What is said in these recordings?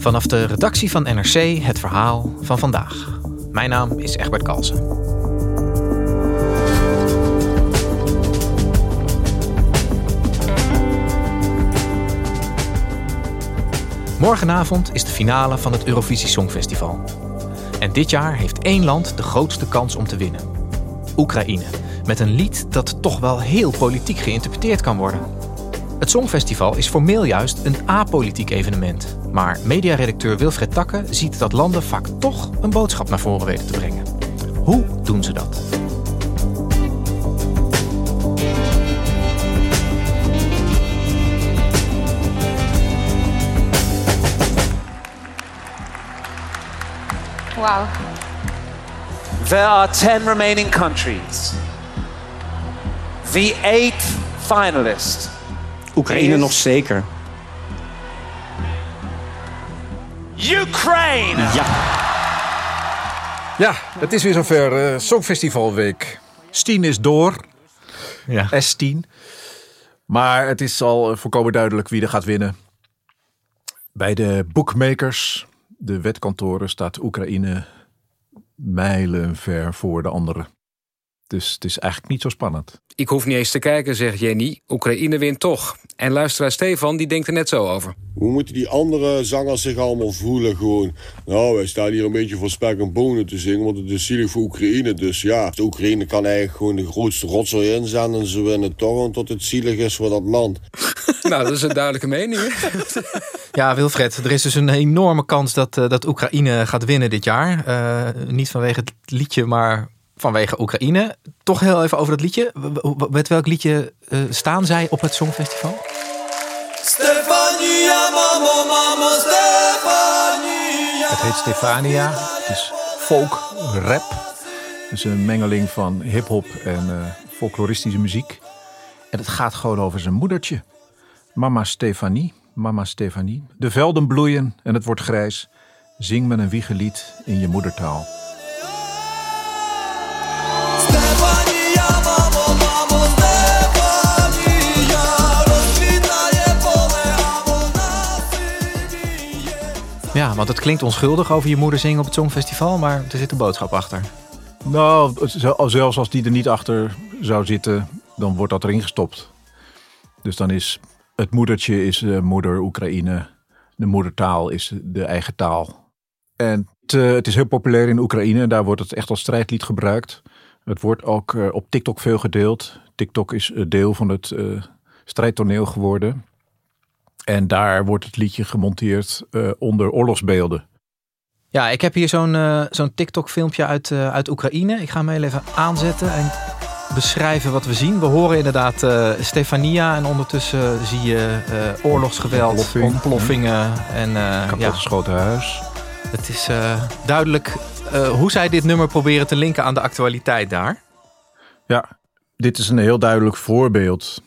Vanaf de redactie van NRC het verhaal van vandaag. Mijn naam is Egbert Kalsen. Morgenavond is de finale van het Eurovisie Songfestival. En dit jaar heeft één land de grootste kans om te winnen. Oekraïne, met een lied dat toch wel heel politiek geïnterpreteerd kan worden. Het Songfestival is formeel juist een apolitiek evenement. Maar mediaredacteur Wilfred Takke ziet dat landen vaak toch een boodschap naar voren weten te brengen. Hoe doen ze dat? Wow. There are 10 remaining countries. The eighth finalist. Oekraïne is nog zeker. Ukraine! Ja, Ja, het is weer zover. eh Songfestivalweek. Stien is door. Ja. S10. Maar het is al eh, volkomen duidelijk wie er gaat winnen. Bij de bookmakers, de wetkantoren, staat Oekraïne mijlenver voor de anderen. Dus het is eigenlijk niet zo spannend. Ik hoef niet eens te kijken, zegt Jenny. Oekraïne wint toch. En luisteraar Stefan, die denkt er net zo over. Hoe moeten die andere zangers zich allemaal voelen? Gewoon, nou, wij staan hier een beetje voor spek en bonen te zingen, want het is zielig voor Oekraïne. Dus ja, de Oekraïne kan eigenlijk gewoon de grootste rotzooi inzenden en ze winnen toch, omdat het zielig is voor dat land. nou, dat is een duidelijke mening. hè? Ja, Wilfred, er is dus een enorme kans dat, eh, dat Oekraïne gaat winnen dit jaar. Eh, niet vanwege het liedje, maar vanwege Oekraïne. Toch heel even over dat liedje. Met welk liedje eh, staan zij op het Songfestival? Het heet Stefania. Het is folk, rap. Het is een mengeling van hip-hop en eh, folkloristische muziek. En het gaat gewoon over zijn moedertje. Mama Stefanie. Mama Stefanie. De velden bloeien en het wordt grijs. Zing me een wiegelied in je moedertaal. Ja, want het klinkt onschuldig over je moeder zingen op het Songfestival, maar er zit een boodschap achter. Nou, zel- zelfs als die er niet achter zou zitten, dan wordt dat erin gestopt. Dus dan is het moedertje is moeder Oekraïne. De moedertaal is de eigen taal. En het, eh, het is heel populair in Oekraïne. Daar wordt het echt als strijdlied gebruikt. Het wordt ook eh, op TikTok veel gedeeld. TikTok is eh, deel van het strijdtoneel geworden. En daar wordt het liedje gemonteerd eh, onder oorlogsbeelden. Ja, ik heb hier zo'n eh, zo'n TikTok-filmpje uit, eh, uit Oekraïne. Ik ga hem heel even aanzetten en beschrijven wat we zien. We horen inderdaad eh, Stefania en ondertussen zie je eh, oorlogsgeweld, Ontploffing. ontploffingen. En eh, ja, Kapotgeschoten huis. het is eh, duidelijk eh, hoe zij dit nummer proberen te linken aan de actualiteit daar. Ja, dit is een heel duidelijk voorbeeld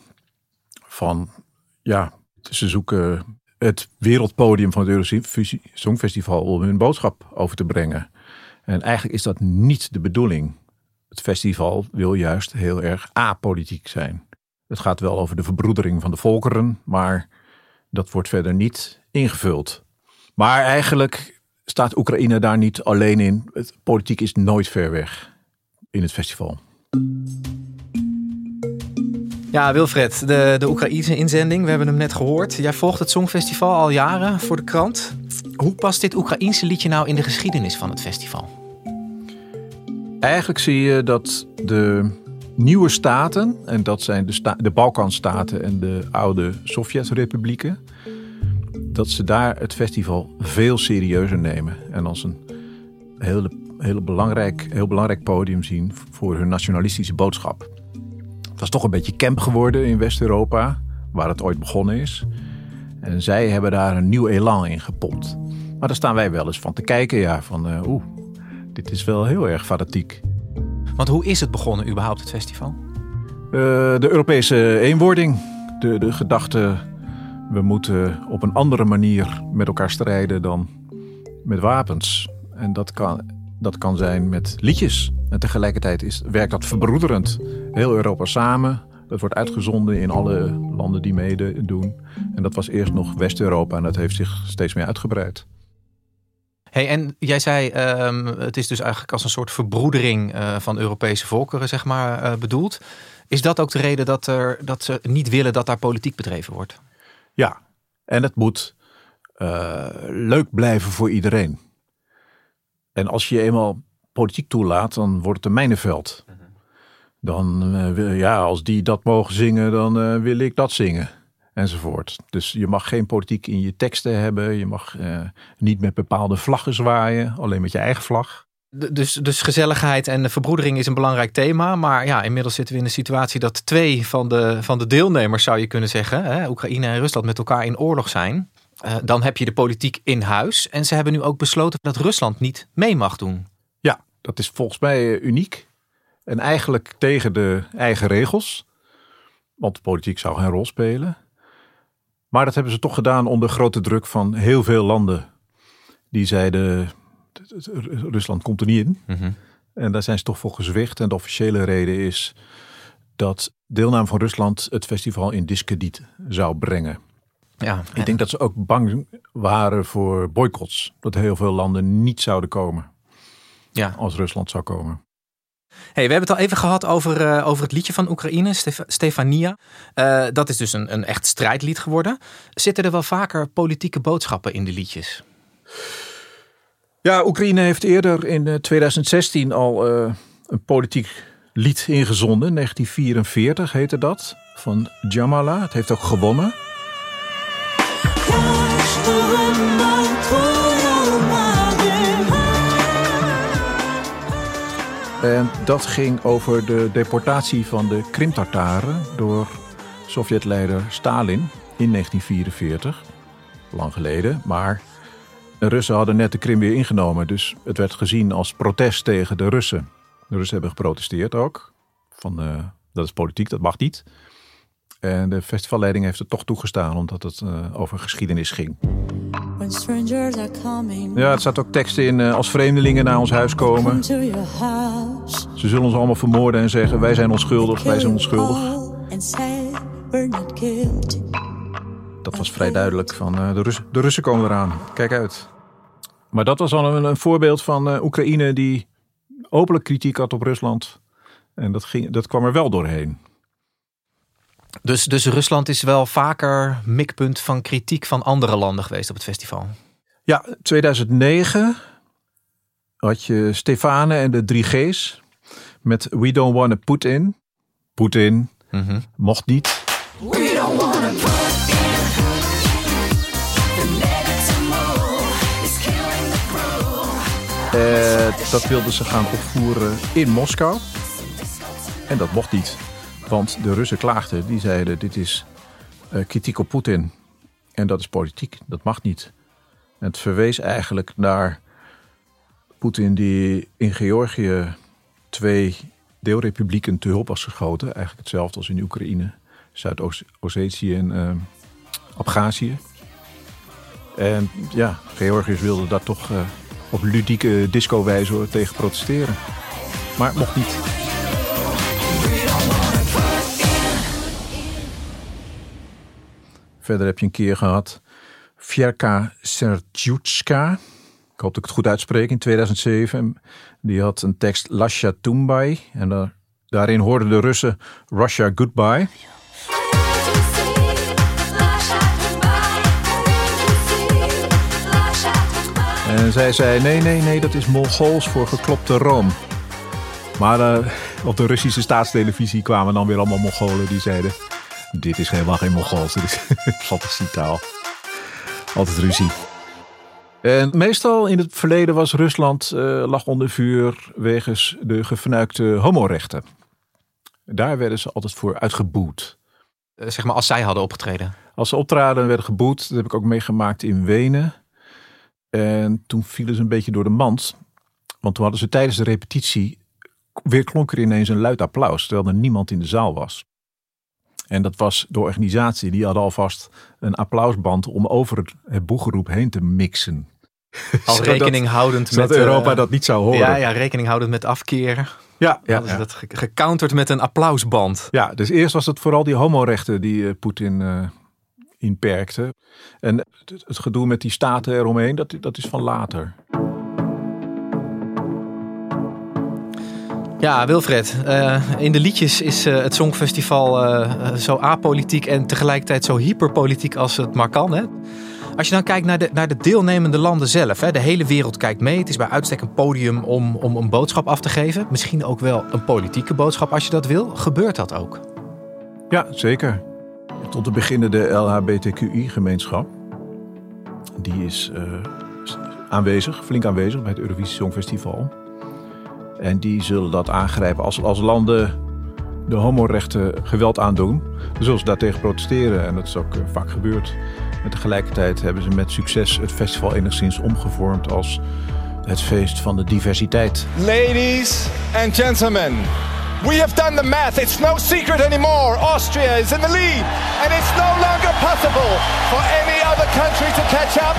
van, ja, ze zoeken het wereldpodium van het Eurovisie Songfestival om hun boodschap over te brengen. En eigenlijk is dat niet de bedoeling. Het festival wil juist heel erg apolitiek zijn. Het gaat wel over de verbroedering van de volkeren, maar dat wordt verder niet ingevuld. Maar eigenlijk staat Oekraïne daar niet alleen in. Het, politiek is nooit ver weg in het festival. Ja, Wilfred, de, de Oekraïnse inzending, we hebben hem net gehoord. Jij volgt het Songfestival al jaren voor de krant. Hoe past dit Oekraïense liedje nou in de geschiedenis van het festival? Eigenlijk zie je dat de nieuwe staten, en dat zijn de, de Balkanstaten en de oude Sovjet-republieken, dat ze daar het festival veel serieuzer nemen en als een hele, hele belangrijk, heel belangrijk podium zien voor hun nationalistische boodschap. Was toch een beetje camp geworden in West-Europa, waar het ooit begonnen is. En zij hebben daar een nieuw elan in gepompt. Maar daar staan wij wel eens van te kijken, ja, van uh, oeh, dit is wel heel erg fanatiek. Want hoe is het begonnen überhaupt, het festival? Uh, de Europese eenwording, de, de gedachte, we moeten op een andere manier met elkaar strijden dan met wapens. En dat kan, dat kan zijn met liedjes. En tegelijkertijd is, werkt dat verbroederend. Heel Europa samen. Dat wordt uitgezonden in alle landen die meedoen. En dat was eerst nog West-Europa en dat heeft zich steeds meer uitgebreid. Hey, en jij zei, um, het is dus eigenlijk als een soort verbroedering uh, van Europese volkeren, zeg maar, uh, bedoeld. Is dat ook de reden dat, er, dat ze niet willen dat daar politiek bedreven wordt? Ja, en het moet uh, leuk blijven voor iedereen. En als je eenmaal politiek toelaat, dan wordt het een mijnenveld. Dan, uh, ja, als die dat mogen zingen, dan uh, wil ik dat zingen. Enzovoort. Dus je mag geen politiek in je teksten hebben. Je mag uh, niet met bepaalde vlaggen zwaaien. Alleen met je eigen vlag. Dus, dus gezelligheid en verbroedering is een belangrijk thema. Maar ja, inmiddels zitten we in een situatie dat twee van de, van de deelnemers, zou je kunnen zeggen, hè, Oekraïne en Rusland, met elkaar in oorlog zijn. Uh, dan heb je de politiek in huis. En ze hebben nu ook besloten dat Rusland niet mee mag doen. Ja, dat is volgens mij uniek. En eigenlijk tegen de eigen regels. Want de politiek zou geen rol spelen. Maar dat hebben ze toch gedaan onder grote druk van heel veel landen. Die zeiden, Rusland komt er niet in. Mm -hmm. En daar zijn ze toch voor gezwicht. En de officiële reden is dat deelname van Rusland het festival in discrediet zou brengen. Ja, ik denk dat ze ook bang waren voor boycotts. Dat heel veel landen niet zouden komen. Ja. Als Rusland zou komen. Hey, we hebben het al even gehad over, uh, over het liedje van Oekraïne, Stef Stefania. Uh, dat is dus een, een echt strijdlied geworden. Zitten er wel vaker politieke boodschappen in de liedjes? Ja, Oekraïne heeft eerder in 2016 al uh, een politiek lied ingezonden. 1944 heette dat, van Jamala. Het heeft ook gewonnen. En dat ging over de deportatie van de Krim-Tartaren door Sovjetleider Stalin in 1944. Lang geleden, maar de Russen hadden net de Krim weer ingenomen. Dus het werd gezien als protest tegen de Russen. De Russen hebben geprotesteerd ook. Van, uh, dat is politiek, dat mag niet. En de festivalleiding heeft het toch toegestaan, omdat het uh, over geschiedenis ging. Ja, het staat ook teksten in uh, als vreemdelingen naar ons huis komen. Ze zullen ons allemaal vermoorden en zeggen wij zijn onschuldig, wij zijn onschuldig. Dat was vrij duidelijk van uh, de, Rus de Russen komen eraan, kijk uit. Maar dat was al een, een voorbeeld van Oekraïne die openlijk kritiek had op Rusland. En dat, ging, dat kwam er wel doorheen. Dus, dus Rusland is wel vaker mikpunt van kritiek van andere landen geweest op het festival. Ja, 2009 had je Stefane en de 3G's met We Don't Wanna Put In. Poetin mm -hmm. mocht niet. We don't wanna put in. Uh, dat wilden ze gaan opvoeren in Moskou. En dat mocht niet. Want de Russen klaagden, die zeiden dit is uh, kritiek op Poetin. En dat is politiek, dat mag niet. En het verwees eigenlijk naar Poetin die in Georgië twee deelrepublieken te hulp was geschoten. Eigenlijk hetzelfde als in Oekraïne, Zuid-Ossetië en uh, Abhazie. En ja, Georgiërs wilden daar toch uh, op ludieke disco-wijze tegen protesteren. Maar mocht niet. Verder heb je een keer gehad Vjerka Sertjutska. Ik hoop dat ik het goed uitspreek. In 2007. Die had een tekst Lasha Tumbai. En daar, daarin hoorden de Russen Russia Goodbye. En zij zei: nee, nee, nee, dat is Mongols voor geklopte room. Maar uh, op de Russische staatstelevisie kwamen dan weer allemaal Mongolen die zeiden: dit is helemaal geen Mongols, dit is fantasietaal. Altijd ruzie. En meestal in het verleden was Rusland uh, lag onder vuur wegens de gefnuikte homorechten. Daar werden ze altijd voor uitgeboet. Eh, zeg maar als zij hadden opgetreden. Als ze optraden en werden geboet, dat heb ik ook meegemaakt in Wenen. En toen vielen ze een beetje door de mand. Want toen hadden ze tijdens de repetitie, weer klonk er ineens een luid applaus, terwijl er niemand in de zaal was. En dat was de organisatie, die hadden alvast een applausband om over het, boegeroep heen te mixen. Al Zodat- rekening houdend met... eh, Europa dat niet zou horen. Ja, ja, rekening houdend met afkeren. ja, ja, dat ge- gecounterd met een applausband. Ja, dus eerst was het vooral die homorechten die eh, Poetin eh, inperkte. En het, het gedoe met die staten eromheen, dat, dat is van later. Ja, Wilfred, eh, in de liedjes is eh, het Songfestival eh, zo apolitiek en tegelijkertijd zo hyperpolitiek als het maar kan. Hè? Als je dan kijkt naar de, naar de deelnemende landen zelf, hè, de hele wereld kijkt mee. Het is bij uitstek een podium om, om een boodschap af te geven. Misschien ook wel een politieke boodschap als je dat wil. Gebeurt dat ook? Ja, zeker. Tot te beginnen de LHBTQI-gemeenschap. Die is aanwezig, flink aanwezig bij het Eurovisie Songfestival. En die zullen dat aangrijpen als, als landen de homorechten geweld aandoen. Dan zullen ze daartegen protesteren en dat is ook eh, vaak gebeurd. En tegelijkertijd hebben ze met succes het festival enigszins omgevormd als het feest van de diversiteit. Ladies and gentlemen, we have done the math. It's no secret anymore. Austria is in the lead, and it's no longer possible for any other country to catch up.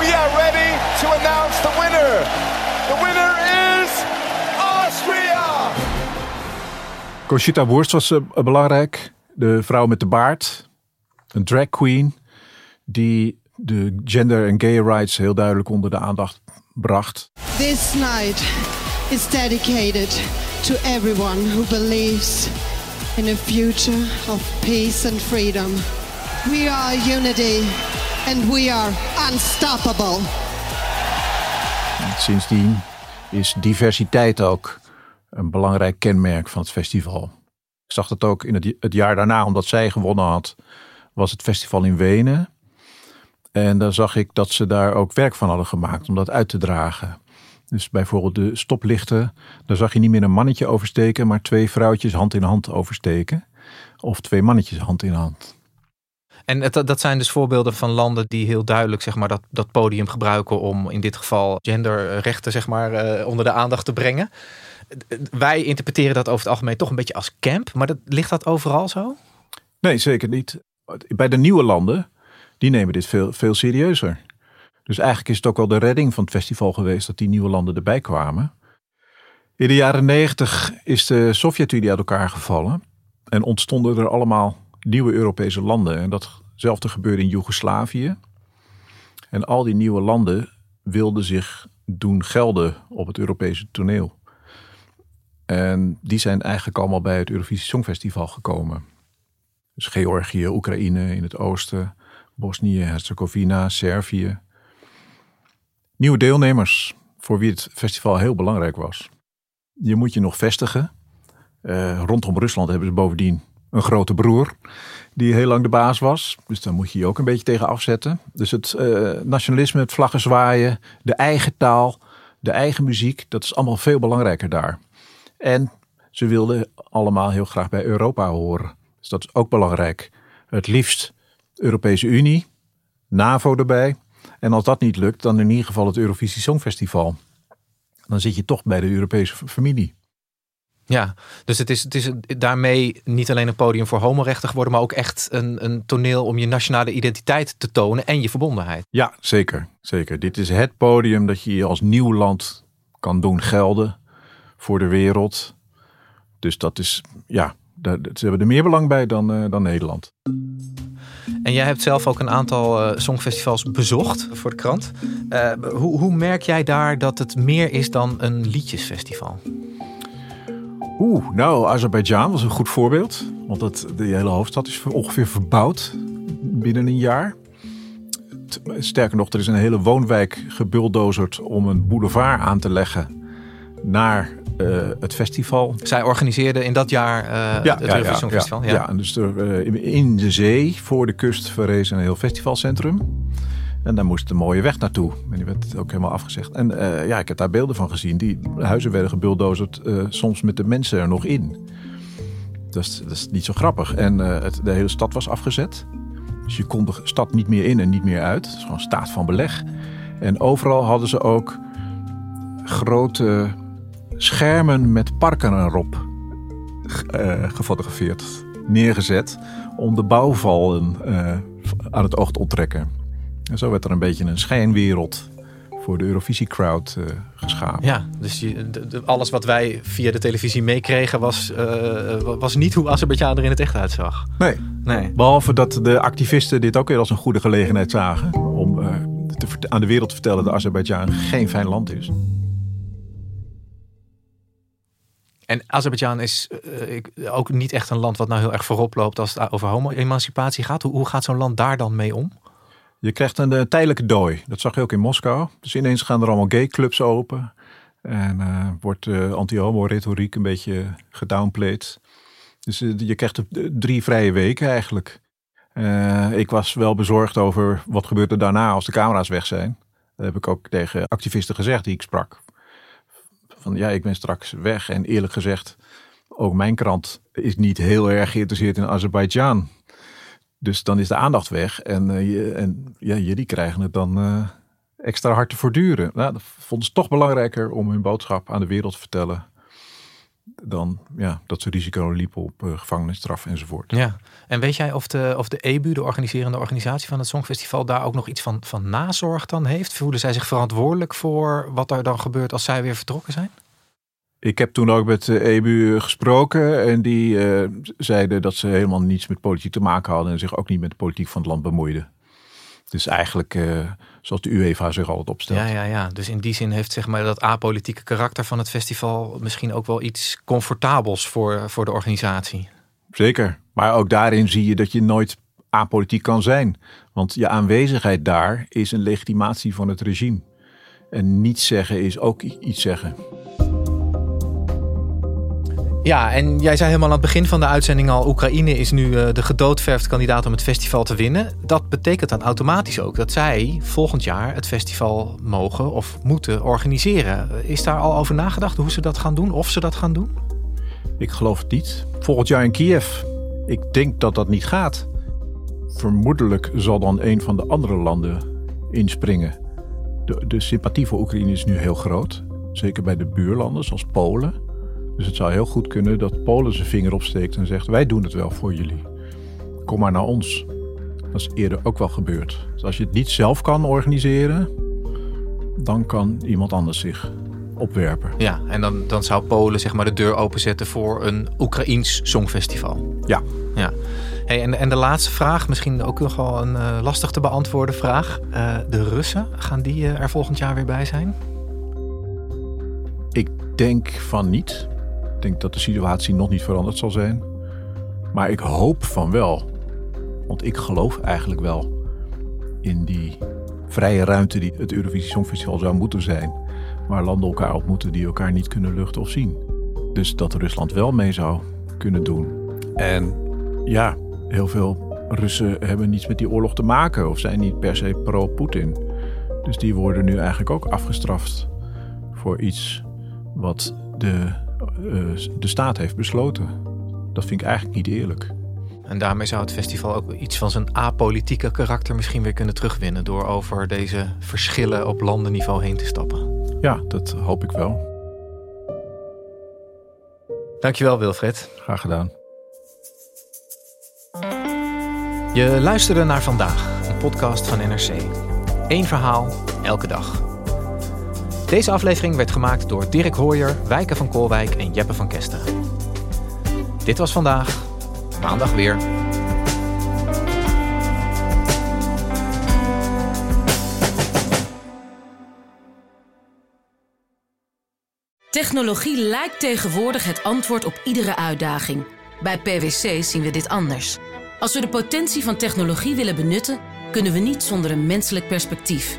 We are ready to announce. The winner Conchita Wurst was eh, belangrijk. De vrouw met de baard. Een drag queen. Die de gender en gay rights heel duidelijk onder de aandacht bracht. This night is dedicated to everyone who believes in a future of peace and freedom. We are unity and we are unstoppable. Sindsdien is diversiteit ook een belangrijk kenmerk van het festival. Ik zag dat ook in het, het jaar daarna, omdat zij gewonnen had, was het festival in Wenen. En daar zag ik dat ze daar ook werk van hadden gemaakt om dat uit te dragen. Dus bijvoorbeeld de stoplichten, daar zag je niet meer een mannetje oversteken, maar twee vrouwtjes hand in hand oversteken. Of twee mannetjes hand in hand. En het, dat zijn dus voorbeelden van landen die heel duidelijk zeg maar, dat, dat podium gebruiken om in dit geval genderrechten zeg maar, eh, onder de aandacht te brengen. Wij interpreteren dat over het algemeen toch een beetje als camp, maar dat, ligt dat overal zo? Nee, zeker niet. Bij de nieuwe landen, die nemen dit veel, veel serieuzer. Dus eigenlijk is het ook wel de redding van het festival geweest dat die nieuwe landen erbij kwamen. In de jaren negentig is de Sovjet-Unie uit elkaar gevallen en ontstonden er allemaal nieuwe Europese landen. En datzelfde gebeurde in Joegoslavië. En al die nieuwe landen wilden zich doen gelden op het Europese toneel. En die zijn eigenlijk allemaal bij het Eurovisie Songfestival gekomen. Dus Georgië, Oekraïne in het oosten, Bosnië, Herzegovina, Servië. Nieuwe deelnemers voor wie het festival heel belangrijk was. Je moet je nog vestigen. Eh, rondom Rusland hebben ze bovendien een grote broer die heel lang de baas was. Dus daar moet je je ook een beetje tegen afzetten. Dus het eh, nationalisme, het vlaggen zwaaien, de eigen taal, de eigen muziek, dat is allemaal veel belangrijker daar. En ze wilden allemaal heel graag bij Europa horen. Dus dat is ook belangrijk. Het liefst Europese Unie, NAVO erbij. En als dat niet lukt, dan in ieder geval het Eurovisie Songfestival. Dan zit je toch bij de Europese familie. Ja, dus het is, het is daarmee niet alleen een podium voor homorechten geworden, maar ook echt een, een toneel om je nationale identiteit te tonen en je verbondenheid. Ja, zeker. zeker. Dit is het podium dat je je als nieuw land kan doen gelden voor de wereld. Dus dat is, ja, daar, ze hebben er meer belang bij dan, uh, dan Nederland. En jij hebt zelf ook een aantal uh, songfestivals bezocht voor de krant. Uh, hoe, hoe merk jij daar dat het meer is dan een liedjesfestival? Oeh, nou, Azerbeidzjan was een goed voorbeeld. Want dat, de hele hoofdstad is ongeveer verbouwd binnen een jaar. Sterker nog, er is een hele woonwijk gebuldozerd om een boulevard aan te leggen naar uh, het festival. Zij organiseerden in dat jaar uh, ja, het ja, ja, Songfestival. Ja, dus er, uh, in de zee voor de kust verrees een heel festivalcentrum. En daar moest een mooie weg naartoe. En die werd ook helemaal afgezegd. En ja, ik heb daar beelden van gezien. Die huizen werden gebulldozerd, uh, soms met de mensen er nog in. Dat is, dat is niet zo grappig. En eh, het, de hele stad was afgezet. Dus je kon de stad niet meer in en niet meer uit. Het is gewoon staat van beleg. En overal hadden ze ook grote schermen met parken erop uh, gefotografeerd, neergezet. Om de bouwvallen uh, aan het oog te onttrekken. En zo werd er een beetje een schijnwereld voor de Eurovisie-crowd uh, geschapen. Ja, dus je, de, alles wat wij via de televisie meekregen was, was niet hoe Azerbeidzjan er in het echt uitzag. Nee. nee. Behalve dat de activisten dit ook weer als een goede gelegenheid zagen om te, aan de wereld te vertellen dat Azerbeidzjan geen fijn land is. En Azerbeidzjan is uh, ook niet echt een land wat nou heel erg voorop loopt als het over homo-emancipatie gaat. Hoe, hoe gaat zo'n land daar dan mee om? Je krijgt een, een, tijdelijke dooi. Dat zag je ook in Moskou. Dus ineens gaan er allemaal gay-clubs open. En uh, wordt uh, anti-homo-retoriek een beetje gedownplayed. Dus je krijgt drie vrije weken eigenlijk. ik was wel bezorgd over wat gebeurt er daarna als de camera's weg zijn. Dat heb ik ook tegen activisten gezegd die ik sprak van ja, ik ben straks weg. En eerlijk gezegd, ook mijn krant is niet heel erg geïnteresseerd in Azerbeidzjan. Dus dan is de aandacht weg. En, uh, en ja, jullie krijgen het dan uh, extra hard te voortduren. Nou, dat vonden ze toch belangrijker om hun boodschap aan de wereld te vertellen dan ja, dat ze risico liepen op uh, gevangenisstraf enzovoort. Ja, en weet jij of de, of de EBU, de organiserende organisatie van het Songfestival, daar ook nog iets van, van nazorg dan heeft? Voelen zij zich verantwoordelijk voor wat er dan gebeurt als zij weer vertrokken zijn? Ik heb toen ook met de EBU gesproken en die uh, zeiden dat ze helemaal niets met politiek te maken hadden en zich ook niet met de politiek van het land bemoeiden. Dus eigenlijk uh, zoals de UEFA zich altijd opstelt. Ja, ja, ja. Dus in die zin heeft zeg maar, dat apolitieke karakter van het festival misschien ook wel iets comfortabels voor, voor de organisatie. Zeker. Maar ook daarin zie je dat je nooit apolitiek kan zijn. Want je aanwezigheid daar is een legitimatie van het regime. En niets zeggen is ook iets zeggen. Ja, en jij zei helemaal aan het begin van de uitzending al... Oekraïne is nu uh, de gedoodverfd kandidaat om het festival te winnen. Dat betekent dan automatisch ook dat zij volgend jaar het festival mogen of moeten organiseren. Is daar al over nagedacht hoe ze dat gaan doen? Of ze dat gaan doen? Ik geloof het niet. Volgend jaar in Kiev. Ik denk dat dat niet gaat. Vermoedelijk zal dan een van de andere landen inspringen. De, de sympathie voor Oekraïne is nu heel groot. Zeker bij de buurlanden zoals Polen. Dus het zou heel goed kunnen dat Polen zijn vinger opsteekt en zegt: Wij doen het wel voor jullie. Kom maar naar ons. Dat is eerder ook wel gebeurd. Dus als je het niet zelf kan organiseren, dan kan iemand anders zich opwerpen. Ja, en dan, dan zou Polen zeg maar de deur openzetten voor een Oekraïns songfestival. Ja. ja. Hey, en, en de laatste vraag, misschien ook nog wel een uh, lastig te beantwoorden vraag. Uh, de Russen, gaan die uh, er volgend jaar weer bij zijn? Ik denk van niet denk dat de situatie nog niet veranderd zal zijn. Maar ik hoop van wel. Want ik geloof eigenlijk wel in die vrije ruimte die het Eurovisie Songfestival zou moeten zijn. Waar landen elkaar ontmoeten die elkaar niet kunnen luchten of zien. Dus dat Rusland wel mee zou kunnen doen. En ja, heel veel Russen hebben niets met die oorlog te maken of zijn niet per se pro-Poetin. Dus die worden nu eigenlijk ook afgestraft voor iets wat de de staat heeft besloten. Dat vind ik eigenlijk niet eerlijk. En daarmee zou het festival ook iets van zijn apolitieke karakter misschien weer kunnen terugwinnen. door over deze verschillen op landenniveau heen te stappen. Ja, dat hoop ik wel. Dankjewel, Wilfred. Graag gedaan. Je luisterde naar vandaag, een podcast van NRC. Eén verhaal, elke dag. Deze aflevering werd gemaakt door Dirk Hooyer, Wijken van Koolwijk en Jeppe van Kesteren. Dit was vandaag, maandag weer. Technologie lijkt tegenwoordig het antwoord op iedere uitdaging. Bij PwC zien we dit anders. Als we de potentie van technologie willen benutten, kunnen we niet zonder een menselijk perspectief.